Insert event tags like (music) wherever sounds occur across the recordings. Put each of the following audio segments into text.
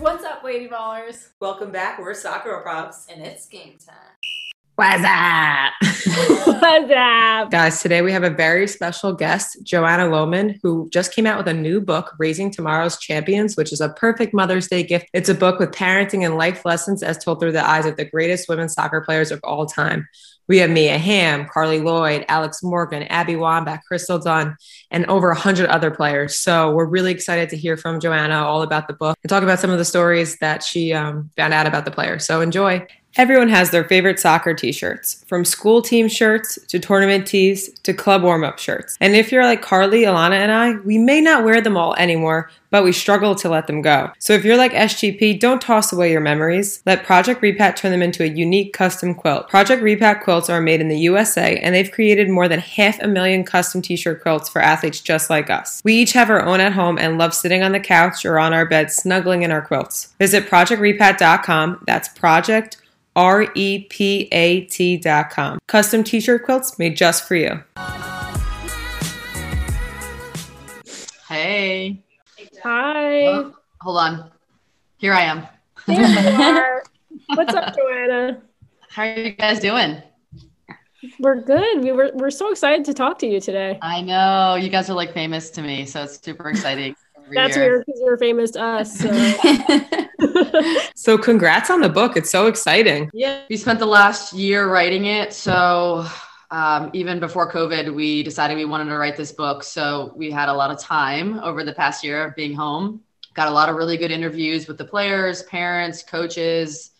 What's up, Lady Ballers? Welcome back. We're Soccer Girl Probs. And it's game time. What's up? (laughs) What's up? Guys, today we have a very special guest, Joanna Lohman, who just came out with a new book, Raising Tomorrow's Champions, which is a perfect Mother's Day gift. It's a book with parenting and life lessons as told through the eyes of the greatest women soccer players of all time. We have Mia Hamm, Carli Lloyd, Alex Morgan, Abby Wambach, Crystal Dunn, and over 100 other players. So we're really excited to hear from Joanna all about the book and talk about some of the stories that she um, found out about the players. So enjoy. Everyone has their favorite soccer t shirts, from school team shirts to tournament tees to club warm up shirts. And if you're like Carly, Alana, and I, we may not wear them all anymore, but we struggle to let them go. So if you're like SGP, don't toss away your memories. Let Project Repat turn them into a unique custom quilt. Project Repat quilts are made in the USA, and they've created more than half a million custom t shirt quilts for athletes just like us. We each have our own at home and love sitting on the couch or on our bed snuggling in our quilts. Visit ProjectRepat.com. That's Project R E P A T dot com. Custom t shirt quilts made just for you. Hey. Hi. Oh, hold on. Here I am. There you are. What's up, Joanna? How are you guys doing? We're good. We were we're so excited to talk to you today. I know you guys are like famous to me, so it's super exciting. Every That's year. weird because you're famous to us. So. (laughs) So, congrats on the book. It's so exciting. Yeah, we spent the last year writing it. So um, even before COVID, we decided we wanted to write this book. So we had a lot of time over the past year of being home. Got a lot of really good interviews with the players, parents, coaches.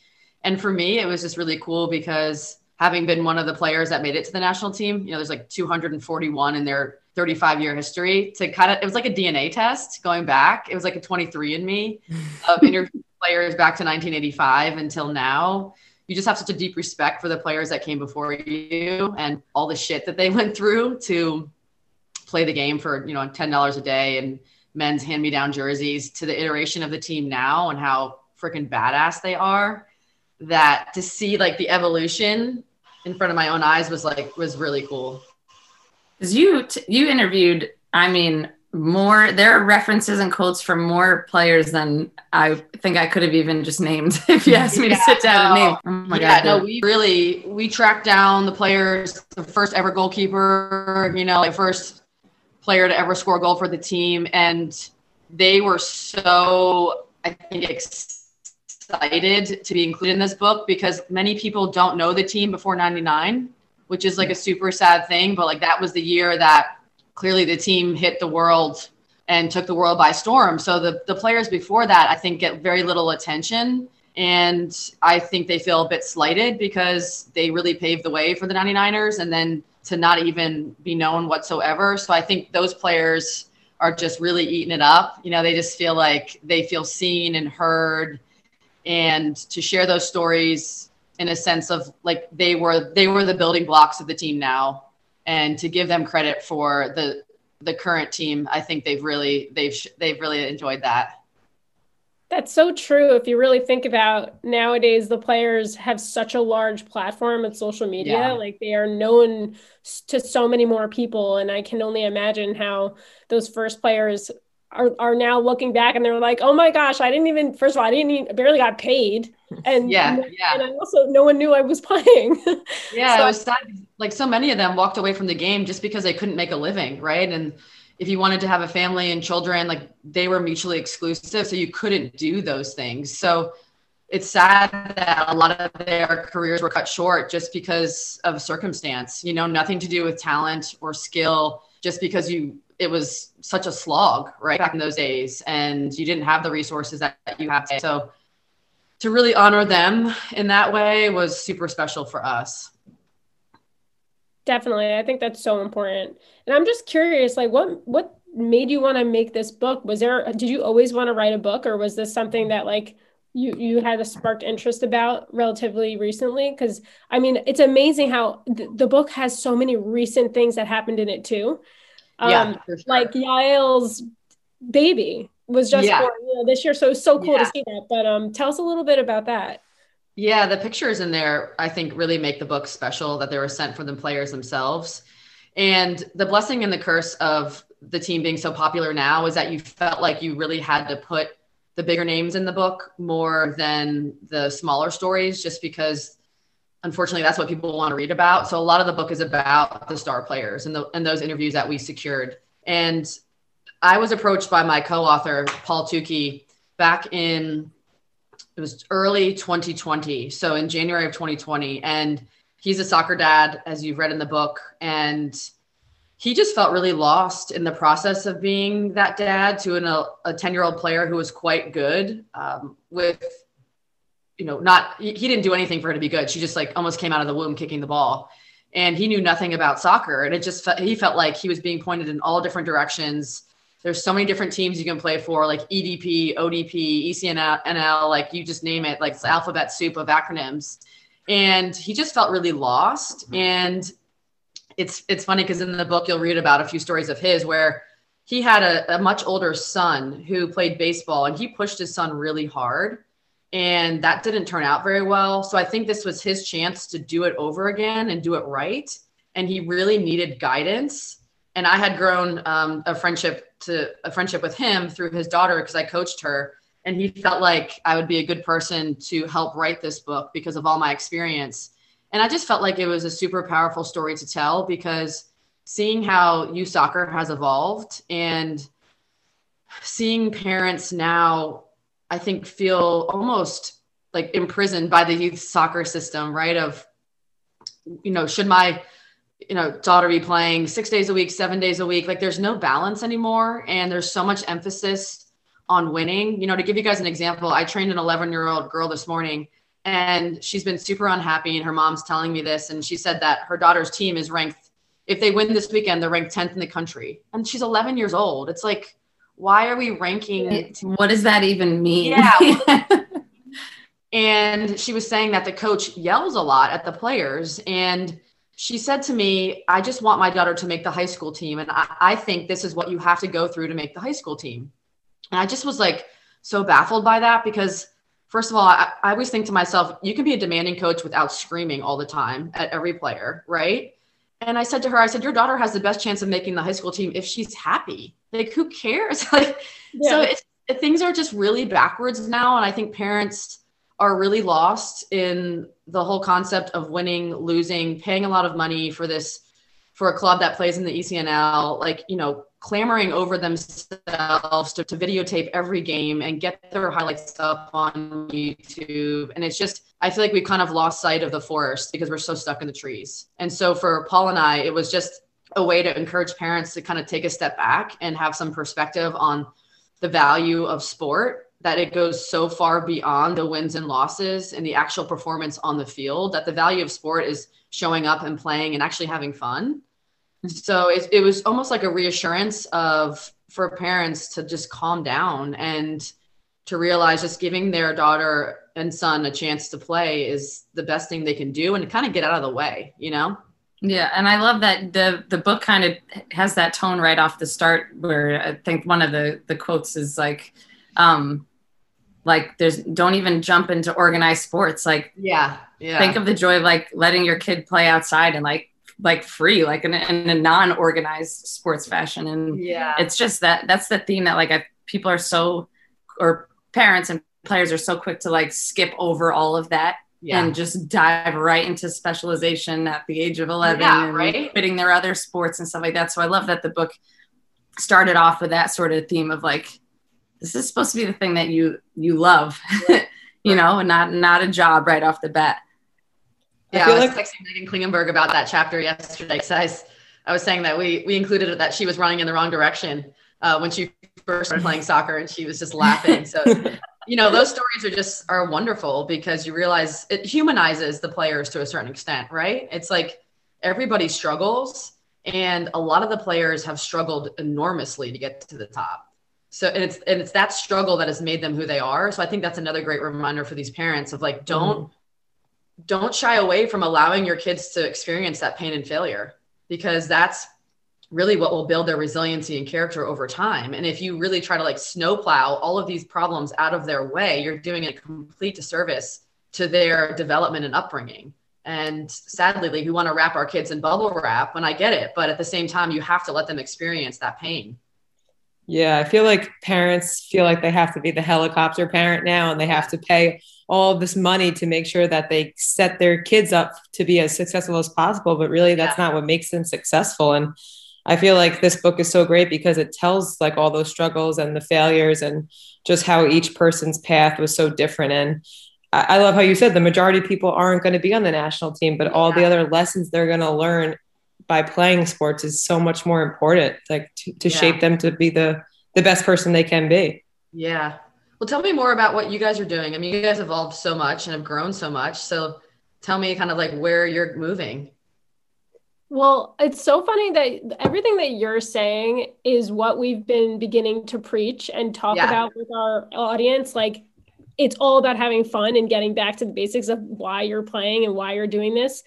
And for me, it was just really cool because having been one of the players that made it to the national team, you know, there's like 241 in their 35 year history to kind of, it was like a DNA test going back. It was like a 23andMe (laughs) of interview players back to 1985 until now. You just have such a deep respect for the players that came before you and all the shit that they (laughs) went through to play the game for, you know, $10 a day and men's hand me down jerseys to the iteration of the team now and how freaking badass they are. That to see like the evolution in front of my own eyes was like, was really cool. Because you t- you interviewed, I mean, more. There are references and quotes from more players than I think I could have even just named (laughs) if you asked me to sit down no. and name. Oh my yeah, god! no, we really we tracked down the players, the first ever goalkeeper, you know, the first player to ever score a goal for the team, and they were so I think excited to be included in this book because many people don't know the team before '99, which is like a super sad thing. But like that was the year that clearly the team hit the world and took the world by storm. So the the players before that, I think, get very little attention. And I think they feel a bit slighted because they really paved the way for the 99ers and then to not even be known whatsoever. So I think those players are just really eating it up. You know, they just feel like they feel seen and heard and to share those stories in a sense of like they were they were the building blocks of the team now and to give them credit for the the current team, I think they've really they've they've really enjoyed that. That's so true. If you really think about nowadays, the players have such a large platform at social media. Yeah. Like they are known to so many more people. And I can only imagine how those first players are, are now looking back and they're like, oh my gosh, I didn't even, first of all, I didn't even, barely got paid. (laughs) And Yeah, and yeah. I also, no one knew I was (laughs) playing. Yeah, So- it was sad. Like so many of them walked away from the game just because they couldn't make a living, right? And if you wanted to have a family and children, like they were mutually exclusive, so you couldn't do those things. So it's sad that a lot of their careers were cut short just because of circumstance. You know, nothing to do with talent or skill, just because you it was such a slog, right? Back in those days, and you didn't have the resources that you have today. So to really honor them in that way was super special for us. Definitely. I think that's so important. And I'm just curious, like what what made you want to make this book? Was there did you always want to write a book or was this something that like you you had a sparked interest about relatively recently? Because I mean, it's amazing how th- the book has so many recent things that happened in it too. Um, yeah, sure. like Yael's baby was just Yeah. born you know, this year, so so cool Yeah. to see that. But um, tell us a little bit about that. Yeah, the pictures in there, I think, really make the book special that they were sent from the players themselves. And the blessing and the curse of the team being so popular now is that you felt like you really had to put the bigger names in the book more than the smaller stories, just because unfortunately that's what people want to read about. So a lot of the book is about the star players and the and those interviews that we secured. And I was approached by my co-author Paul Tukey back in it was early 2020, so in January of 2020, and he's a soccer dad, as you've read in the book, and he just felt really lost in the process of being that dad to an, a 10 year old player who was quite good um, with you know not he didn't do anything for her to be good. She just like almost came out of the womb kicking the ball. And he knew nothing about soccer. And it just he felt like he was being pointed in all different directions. There's so many different teams you can play for like edp odp ecnl like you just name it like it's alphabet soup of acronyms. And he just felt really lost. Mm-hmm. And it's it's funny because in the book you'll read about a few stories of his where he had a, a much older son who played baseball and he pushed his son really hard and that didn't turn out very well. So i think this was his chance to do it over again and do it right. And he really needed guidance. And i had grown um, a friendship to a friendship with him through his daughter because i coached her. And he felt like i would be a good person to help write this book because of all my experience. And I just felt like it was a super powerful story to tell because seeing how youth soccer has evolved and seeing parents now, I think, feel almost like imprisoned by the youth soccer system, right? Of, you know, should my, you know, daughter be playing six days a week, seven days a week? Like there's no balance anymore. And there's so much emphasis on winning. You know, to give you guys an example, I trained an 11 year old girl this morning and she's been super unhappy and her mom's telling me this and she said that her daughter's team is ranked if they win this weekend they're ranked 10th in the country and she's 11 years old it's like why are we ranking it, what does that even mean yeah (laughs) and she was saying that the coach yells a lot at the players and she said to me i just want my daughter to make the high school team and I, I think this is what you have to go through to make the high school team and i just was like so baffled by that because first of all, I, I, always think to myself, you can be a demanding coach without screaming all the time at every player, right? And I said to her, I said, your daughter has the best chance of making the high school team if she's happy. Like, who cares? (laughs) like, yeah. so it's, things are just really backwards now. And I think parents are really lost in the whole concept of winning, losing, paying a lot of money for this, for a club that plays in the ECNL. Like, you know, clamoring over themselves to, to videotape every game and get their highlights up on YouTube. And it's just, I feel like we've kind of lost sight of the forest because we're so stuck in the trees. And so for Paul and I, it was just a way to encourage parents to kind of take a step back and have some perspective on the value of sport that it goes so far beyond the wins and losses and the actual performance on the field that the value of sport is showing up and playing and actually having fun so it, it was almost like a reassurance of for parents to just calm down and to realize just giving their daughter and son a chance to play is the best thing they can do and kind of get out of the way you know? Yeah and i love that the the book kind of has that tone right off the start where i think one of the the quotes is like um like there's don't even jump into organized sports. Like yeah yeah. think of the joy of like letting your kid play outside and like like free, like in a, in a non-organized sports fashion. And yeah, it's just that that's the theme that like I, people are so, or parents and players are so quick to like skip over all of that yeah. and just dive right into specialization at the age of 11 yeah, and right? fitting their other sports and stuff like that. So I love that the book started off with that sort of theme of like, this is supposed to be the thing that you, you love, (laughs) you know, not, not a job right off the bat. Yeah, I, I was like- texting Meghan Klingenberg about that chapter yesterday because I was, I was saying that we we included it that she was running in the wrong direction uh, when she first started playing soccer, and she was just laughing. So, (laughs) you know, those stories are just are wonderful because you realize it humanizes the players to a certain extent, right? It's like everybody struggles, and a lot of the players have struggled enormously to get to the top. So and it's and it's that struggle that has made them who they are. So I think that's another great reminder for these parents of like don't. Mm-hmm don't shy away from allowing your kids to experience that pain and failure because that's really what will build their resiliency and character over time. And if you really try to like snowplow all of these problems out of their way, you're doing a complete disservice to their development and upbringing. And sadly, like, we want to wrap our kids in bubble wrap when I get it, but at the same time, you have to let them experience that pain. Yeah, I feel like parents feel like they have to be the helicopter parent now and they have to pay all this money to make sure that they set their kids up to be as successful as possible. But really, that's Yeah. not what makes them successful. And I feel like this book is so great because it tells like all those struggles and the failures and just how each person's path was so different. And I, I love how you said the majority of people aren't going to be on the national team, but all the other lessons they're going to learn by playing sports is so much more important, like to, to Yeah. shape them to be the the best person they can be. Yeah. Well, tell me more about what you guys are doing. I mean, you guys evolved so much and have grown so much. So tell me kind of like where you're moving. Well, it's so funny that everything that you're saying is what we've been beginning to preach and talk Yeah. about with our audience. Like, it's all about having fun and getting back to the basics of why you're playing and why you're doing this.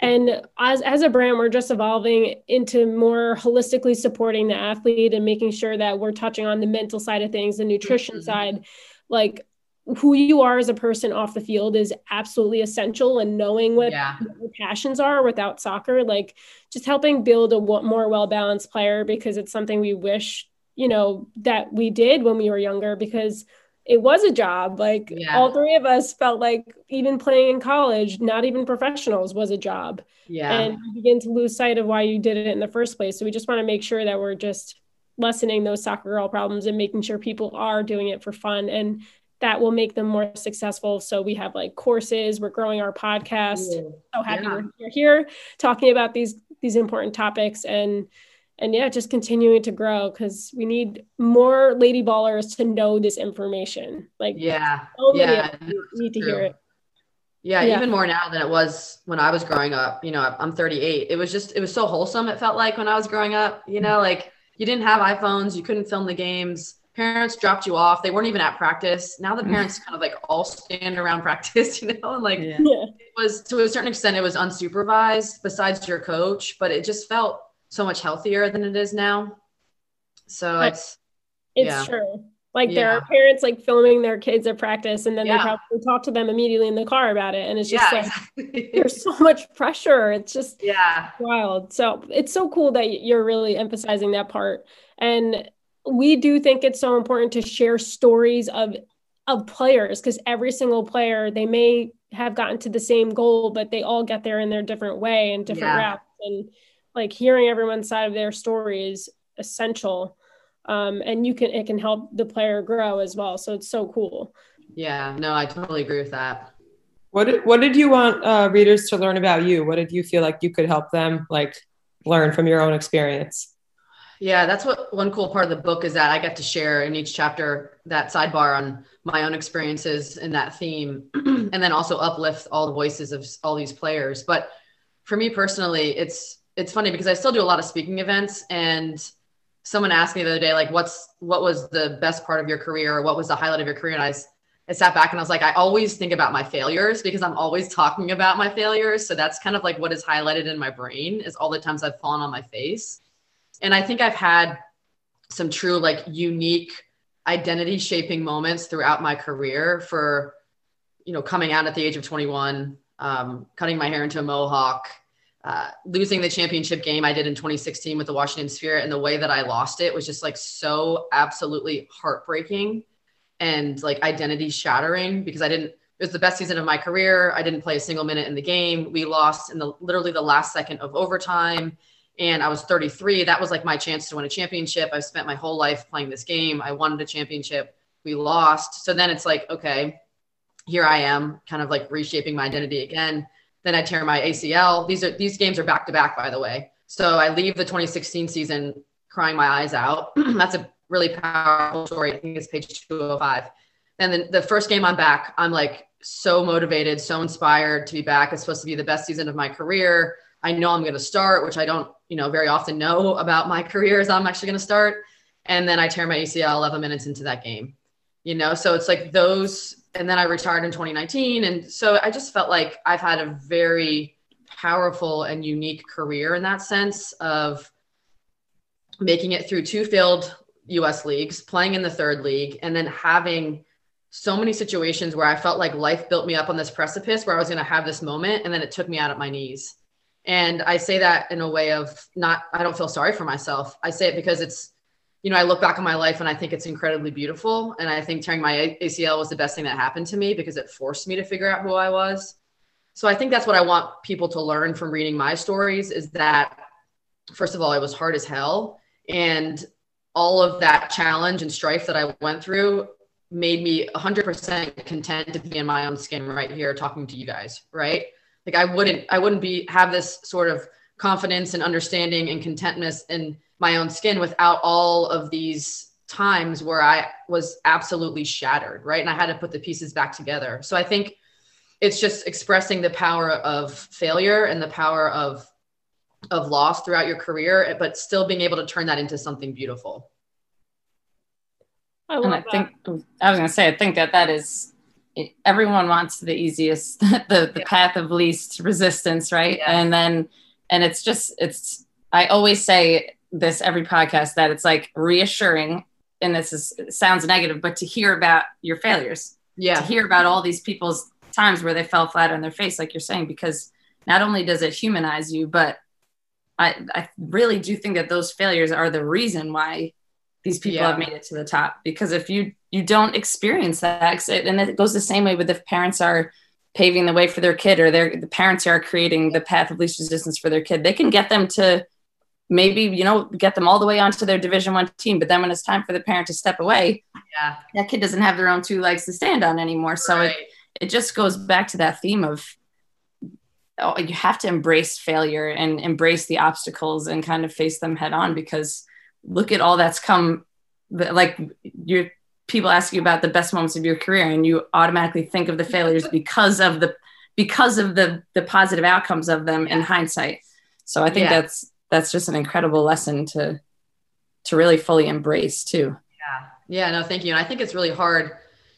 And as, as a brand, we're just evolving into more holistically supporting the athlete and making sure that we're touching on the mental side of things, the nutrition Mhm. side. Like, who you are as a person off the field is absolutely essential, and knowing what Yeah. your passions are without soccer like just helping build a more well-balanced player because it's something we wish you know that we did when we were younger because it was a job like Yeah. all three of us felt like even playing in college not even professionals was a job Yeah. and you begin to lose sight of why you did it in the first place so we just want to make sure that we're just lessening those soccer girl problems and making sure people are doing it for fun and that will make them more successful so we have like courses we're growing our podcast so happy Yeah. we're, we're here talking about these these important topics and and yeah just continuing to grow because we need more lady ballers to know this information like yeah. so many Yeah. need to true. hear it Yeah, Yeah. even more now than it was when I was growing up. You know, I'm 38. It was just, it was so wholesome. It felt like when I was growing up, you know, like you didn't have iPhones, you couldn't film the games. Parents dropped you off. They weren't even at practice. Now the (laughs) parents kind of like all stand around (laughs) practice, you know, and like Yeah. yeah it was to a certain extent, it was unsupervised besides your coach, but it just felt so much healthier than it is now. So I- it's, it's Yeah. true like there are parents like filming their kids at practice and then Yeah. they probably talk to them immediately in the car about it and it's just yeah, like exactly. there's so much pressure it's just yeah. wild. So it's so cool that you're really emphasizing that part. And we do think it's so important to share stories of of players because every single player they may have gotten to the same goal, but they all get there in their different way and different Yeah. routes. And like hearing everyone's side of their story is essential. Um, and you can it can help the player grow as well. So it's so cool. Yeah. No, I totally agree with that. What did, what did you want uh, readers to learn about you? What did you feel like you could help them like learn from your own experience? Yeah, that's what one cool part of the book is that I get to share in each chapter that sidebar on my own experiences in that theme (clears throat) and then also uplift all the voices of all these players. But for me personally, it's it's funny because I still do a lot of speaking events and someone asked me the other day like what's what was the best part of your career or what was the highlight of your career? And I, I sat back and I was like I always think about my failures because I'm always talking about my failures. So that's kind of like what is highlighted in my brain is all the times I've fallen on my face. And I think I've had some true like unique identity shaping moments throughout my career for you know coming out at the age of 21 um, cutting my hair into a mohawk uh, losing the championship game I did in 2016 with the Washington Spirit and the way that I lost it was just like so absolutely heartbreaking and like identity shattering because I didn't it was the best season of my career. I didn't play a single minute in the game. We lost in the literally the last second of overtime and I was 33. That was like my chance to win a championship. I've spent my whole life playing this game. I wanted a championship. We lost. So then it's like, okay, here I am, kind of like reshaping my identity again. Then I tear my ACL. These are these games are back to back, by the way. So I leave the 2016 season crying my eyes out. (clears throat) That's a really powerful story. I think it's page 205. And then the first game I'm back, I'm like so motivated, so inspired to be back. It's supposed to be the best season of my career. I know I'm going to start, which I don't, you know, very often know about my (laughs) career is I'm actually going to start. And then I tear my ACL 11 minutes into that game, you know? So it's like those, and then I retired in 2019. And so I just felt like I've had a very powerful and unique career in that sense of making it through two failed US leagues, playing in the third league, and then having so many situations where I felt like life built me up on this precipice where I was going to have this moment and then it took me out at my knees. And I say that in a way of not, I don't feel sorry for myself. I say it because it's you know, I look back on my life and I think it's incredibly beautiful. And I think tearing my ACL was the best thing that happened to me because it forced me to figure out who I was. So I think that's what I want people to learn from reading my stories is that, first of all, it was hard as hell. And all of that challenge and strife that I went through made me 100% content to be in my own skin right here talking to you guys, right? Like I wouldn't I wouldn't be have this sort of confidence and understanding and contentness in my own skin without all of these times where I was absolutely shattered, right? And I had to put the pieces back together. So I think it's just expressing the power of failure and the power of of loss throughout your career, but still being able to turn that into something beautiful. I love and I that. think I was going to say I think that that is everyone wants the easiest (laughs) the the Yeah. path of least resistance right Yeah. and then and it's just it's I always say this every podcast that it's like reassuring and this is sounds negative but to hear about your failures Yeah. to hear about all these people's times where they fell flat on their face like you're saying because not only does it humanize you but I, I really do think that those failures are the reason why these people Yeah. have made it to the top because if you you don't experience that and it goes the same way with if parents are paving the way for their kid or their the parents are creating the path of least resistance for their kid they can get them to maybe you know get them all the way onto their division one team but then when it's time for the parent to step away Yeah. that kid doesn't have their own two legs to stand on anymore so it, Right. it just goes back to that theme of oh, you have to embrace failure and embrace the obstacles and kind of face them head on because look at all that's come like your people ask you about the best moments of your career and you automatically think of the failures (laughs) because of the because of the the positive outcomes of them in hindsight so i think Yeah. that's that's just an incredible lesson to to really fully embrace too Yeah, Yeah. no, thank you. And I think it's really hard.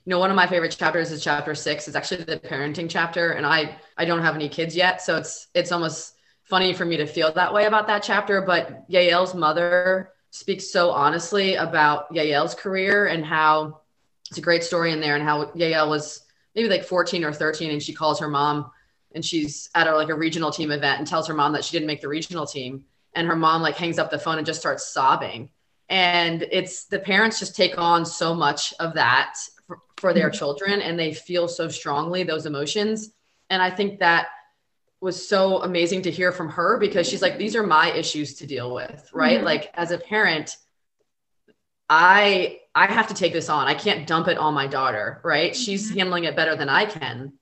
You know, one of my favorite chapters is chapter six. It's actually the parenting chapter, and I I don't have any kids yet, so it's it's almost funny for me to feel that way about that chapter. But Yael's mother speaks so honestly about Yael's career and how it's a great story in there, and how Yael was maybe like 14 or 13, and she calls her mom, and she's at a like a regional team event, and tells her mom that she didn't make the regional team, and her mom like hangs up the phone and just starts sobbing. And it's the parents just take on so much of that for, for their children and they feel so strongly those emotions. And i think that was so amazing to hear from her because she's like these are my issues to deal with right? Mhm. like as a parent i i have to take this on. I can't dump it on my daughter right? She's handling it better than i can.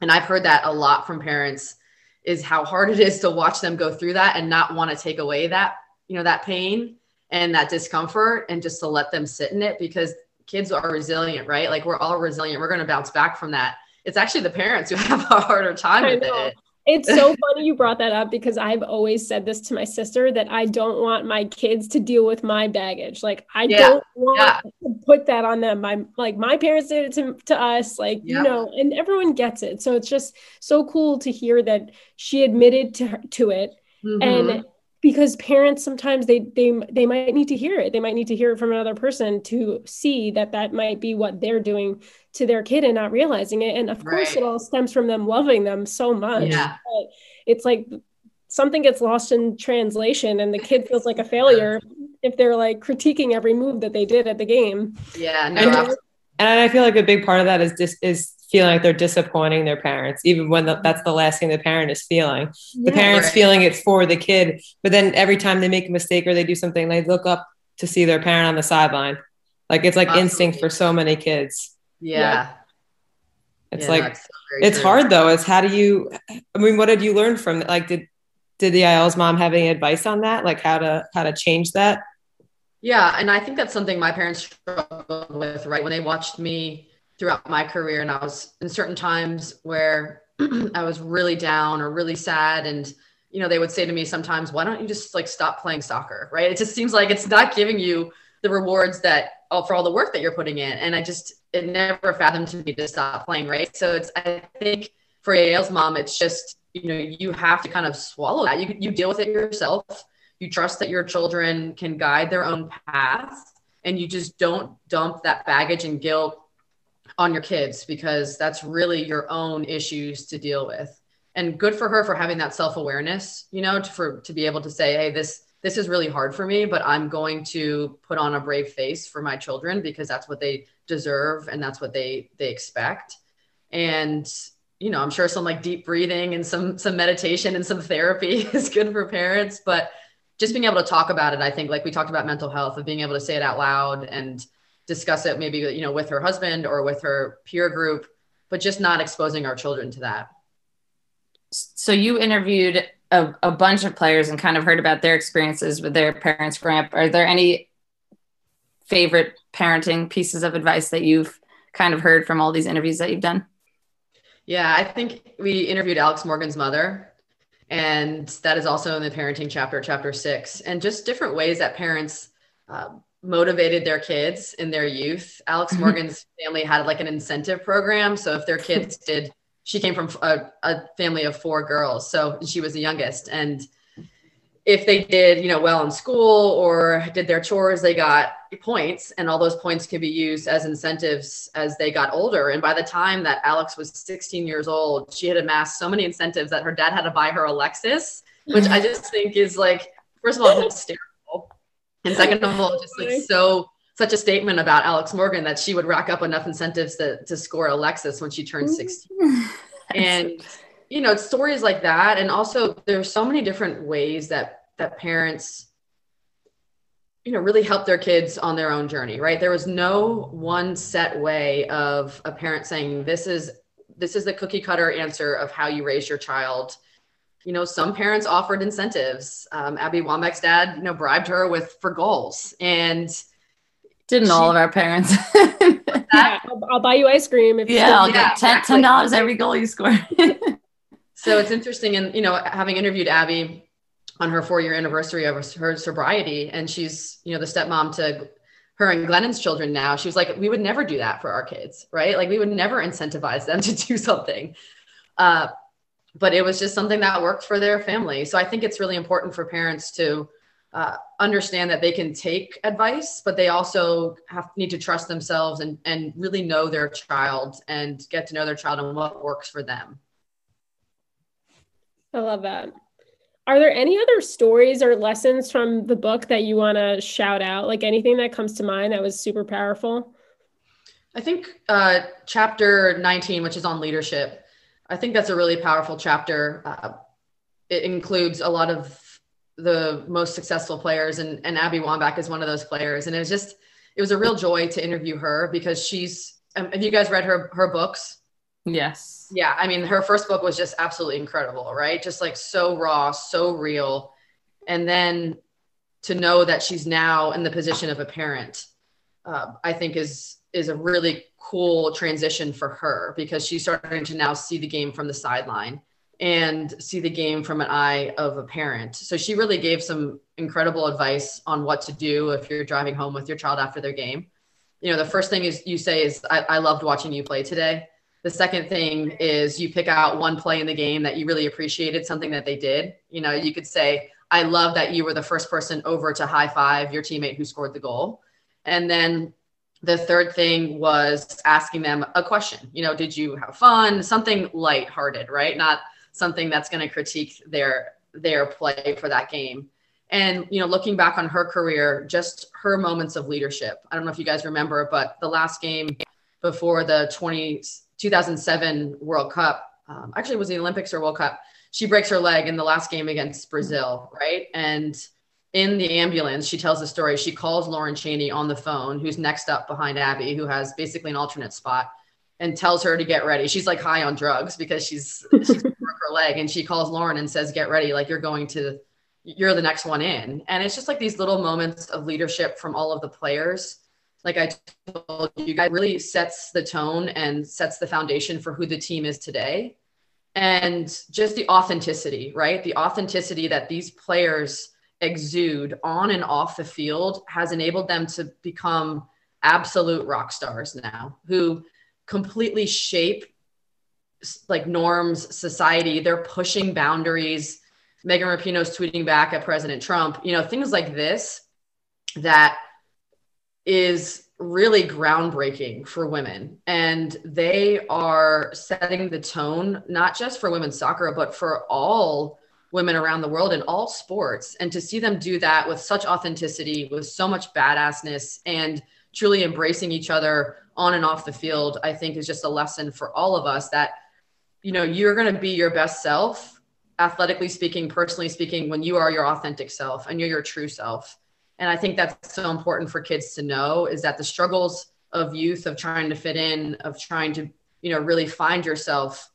And i've heard that a lot from parents is how hard it is to watch them go through that and not want to take away that you know that pain and that discomfort and just to let them sit in it because kids are resilient right? Like we're all resilient. We're going to bounce back from that. It's actually the parents who (laughs) have a harder time I with know. it It's so funny you brought that up because I've always said this to my sister that I don't want my kids to deal with my baggage. Like I Yeah, don't want yeah. to put that on them. My like my parents did it to, to us, like Yeah. you know, and everyone gets it. So it's just so cool to hear that she admitted to her, to it Mhm. and because parents sometimes they they they might need to hear it. They might need to hear it from another person to see that that might be what they're doing to their kid and not realizing it. And of course it all stems from them loving them so much Yeah. but it's like something gets lost in translation and the kid (laughs) feels like a failure if they're like critiquing every move that they did at the game. Yeah no, And- And I feel like a big part of that is dis- is feeling like they're disappointing their parents, even when the, that's the last thing the parent is feeling. The Yeah. parents Right. feeling it's for the kid, but then every time they make a mistake or they do something, they look up to see their parent on the sideline. Like it's like instinct for so many kids. yeah It's Yeah, like it's, so it's true. hard though. It's how do you? I mean, what did you learn from? Like, did did the Yael's mom have any advice on that? Like how to how to change that? Yeah, and I think that's something my parents struggled with, right? When they watched me throughout my career, and I was in certain times where (clears throat) I was really down or really sad, and you know, they would say to me sometimes, "Why don't you just like stop playing soccer?" Right? It just seems like it's not giving you the rewards that oh, for all the work that you're putting in, and I just it never fathomed to me to stop playing, right? So it's I think for Yael's mom, it's just you know you have to kind of swallow that. You you deal with it yourself you trust that your children can guide their own path and you just don't dump that baggage and guilt on your kids because that's really your own issues to deal with and good for her for having that self-awareness you know to, for to be able to say hey this this is really hard for me, but I'm going to put on a brave face for my children because that's what they deserve and that's what they they expect. And you know, I'm sure some like deep breathing and some some meditation and some therapy (laughs) is good for parents, but just being able to talk about it, I think like we talked about mental health of being able to say it out loud and discuss it maybe you know with her husband or with her peer group, but just not exposing our children to that. So you interviewed a, a bunch of players and kind of heard about their experiences with their parents growing up. Are there any favorite parenting pieces of advice that you've kind of heard from all these interviews that you've done? Yeah, I think we interviewed Alex Morgan's mother, and that is also in the parenting chapter, chapter six, and just different ways that parents uh, motivated their kids in their youth. Alex mm-hmm. Morgan's family had like an incentive program. So if their kids (laughs) did she came from a, a family of four girls. So she was the youngest. And if they did, you know, well in school or did their chores, they got points, and all those points could be used as incentives as they got older. And by the time that Alex was 16 years old, she had amassed so many incentives that her dad had to buy her a Lexus, which I (laughs) just think is like, first of all, hysterical, and second of all, just like so such a statement about Alex Morgan that she would rack up enough incentives to, to score a Lexus when she turned 16. (laughs) and, you know, stories like that. And also there's so many different ways that, that parents, you know, really help their kids on their own journey, right? There was no one set way of a parent saying, this is, this is the cookie cutter answer of how you raise your child you know, some parents offered incentives. Um, Abby Wambach's dad, you know, bribed her with for goals, and didn't she, all of our parents? (laughs) yeah, I'll, I'll, buy you ice cream. If yeah, I'll yeah, get ten dollars every goal you score. (laughs) so it's interesting, and you know, having interviewed Abby on her four year anniversary of her sobriety, and she's you know the stepmom to her and Glennon's children now. She was like, we would never do that for our kids, right? Like we would never incentivize them (laughs) to do something. Uh, but it was just something that worked for their family. So I think it's really important for parents to uh, understand that they can take advice, but they also have need to trust themselves and and really know their child and get to know their child and what works for them. I love that. Are there any other stories or lessons from the book that you want to shout out? Like anything that comes to mind that was super powerful? I think uh, chapter 19, which is on leadership, I think that's a really powerful chapter. Uh, it includes a lot of the most successful players and, and Abby Wambach is one of those players. And it was just, it was a real joy to interview her because she's, um, have you guys read her, her books? Yes. Yeah. I mean, her first book was just absolutely incredible, right? Just like so raw, so real. And then to know that she's now in the position of a parent, uh, I think is, is a really cool transition for her because she's starting to now see the game from the sideline and see the game from an eye of a parent. So she really gave some incredible advice on what to do if you're driving home with your child after their game. You know, the first thing is you say is, I, I loved watching you play today. The second thing is you pick out one play in the game that you really appreciated, something that they did. You know, you could say, I love that you were the first person over to high five your teammate who scored the goal. And then the third thing was asking them a question. You know, did you have fun? Something lighthearted, right? Not something that's going to critique their their play for that game. And you know, looking back on her career, just her moments of leadership. I don't know if you guys remember, but the last game before the 20, 2007 World Cup, um, actually was the Olympics or World Cup. She breaks her leg in the last game against Brazil, right? And in the ambulance, she tells the story. She calls Lauren Cheney on the phone, who's next up behind Abby, who has basically an alternate spot and tells her to get ready. She's like high on drugs because she's (laughs) she's broke her leg, and she calls Lauren and says, "Get ready, like you're going to, you're the next one in." And it's just like these little moments of leadership from all of the players. Like I told you, guys really sets the tone and sets the foundation for who the team is today, and just the authenticity, right? The authenticity that these players exude on and off the field has enabled them to become absolute rock stars now who completely shape like norms, society. They're pushing boundaries. Megan Rapinoe's tweeting back at President Trump, you know, things like this that is really groundbreaking for women. And they are setting the tone, not just for women's soccer, but for all women around the world in all sports. And to see them do that with such authenticity, with so much badassness, and truly embracing each other on and off the field, I think is just a lesson for all of us that, you know, you're going to be your best self, athletically speaking, personally speaking, when you are your authentic self and you're your true self. And I think that's so important for kids to know is that the struggles of youth, of trying to fit in, of trying to, you know, really find yourself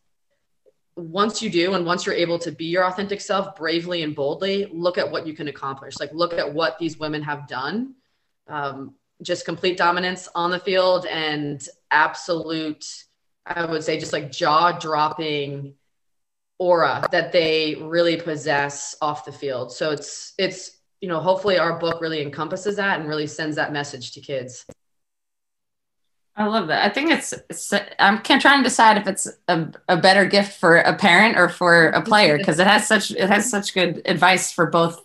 once you do and once you're able to be your authentic self bravely and boldly look at what you can accomplish. Like look at what these women have done. Um, just complete dominance on the field and absolute i would say just like jaw dropping aura that they really possess off the field. So it's it's you know hopefully our book really encompasses that and really sends that message to kids I love that. I think it's, it's I'm trying to decide if it's a, a better gift for a parent or for a player because it has such it has such good advice for both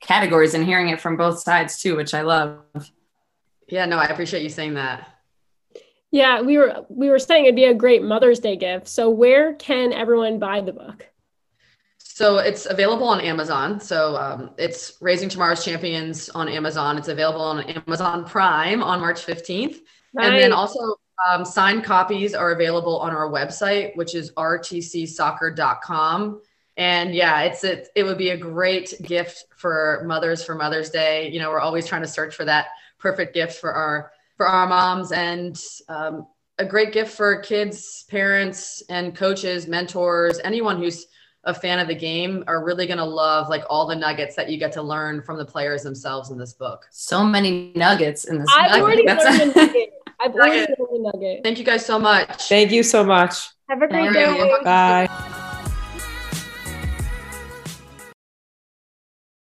categories and hearing it from both sides too, which I love. Yeah, no, I appreciate you saying that. Yeah, we were we were saying it'd be a great Mother's Day gift. So where can everyone buy the book? So it's available on Amazon. So um, it's Raising Tomorrow's Champions on Amazon. It's available on Amazon Prime on March 15th. And then also um, signed copies are available on our website, which is rtcsoccer.com. And yeah, it's it, it would be a great gift for mothers for Mother's Day. You know, we're always trying to search for that perfect gift for our for our moms and um, a great gift for kids, parents, and coaches, mentors, anyone who's a fan of the game are really going to love like all the nuggets that you get to learn from the players themselves in this book. So many nuggets in this. I've book. already That's learned a- a nugget. (laughs) I've already learned a nugget. Thank you guys so much. Thank you so much. Have a great Thank you. day. Bye.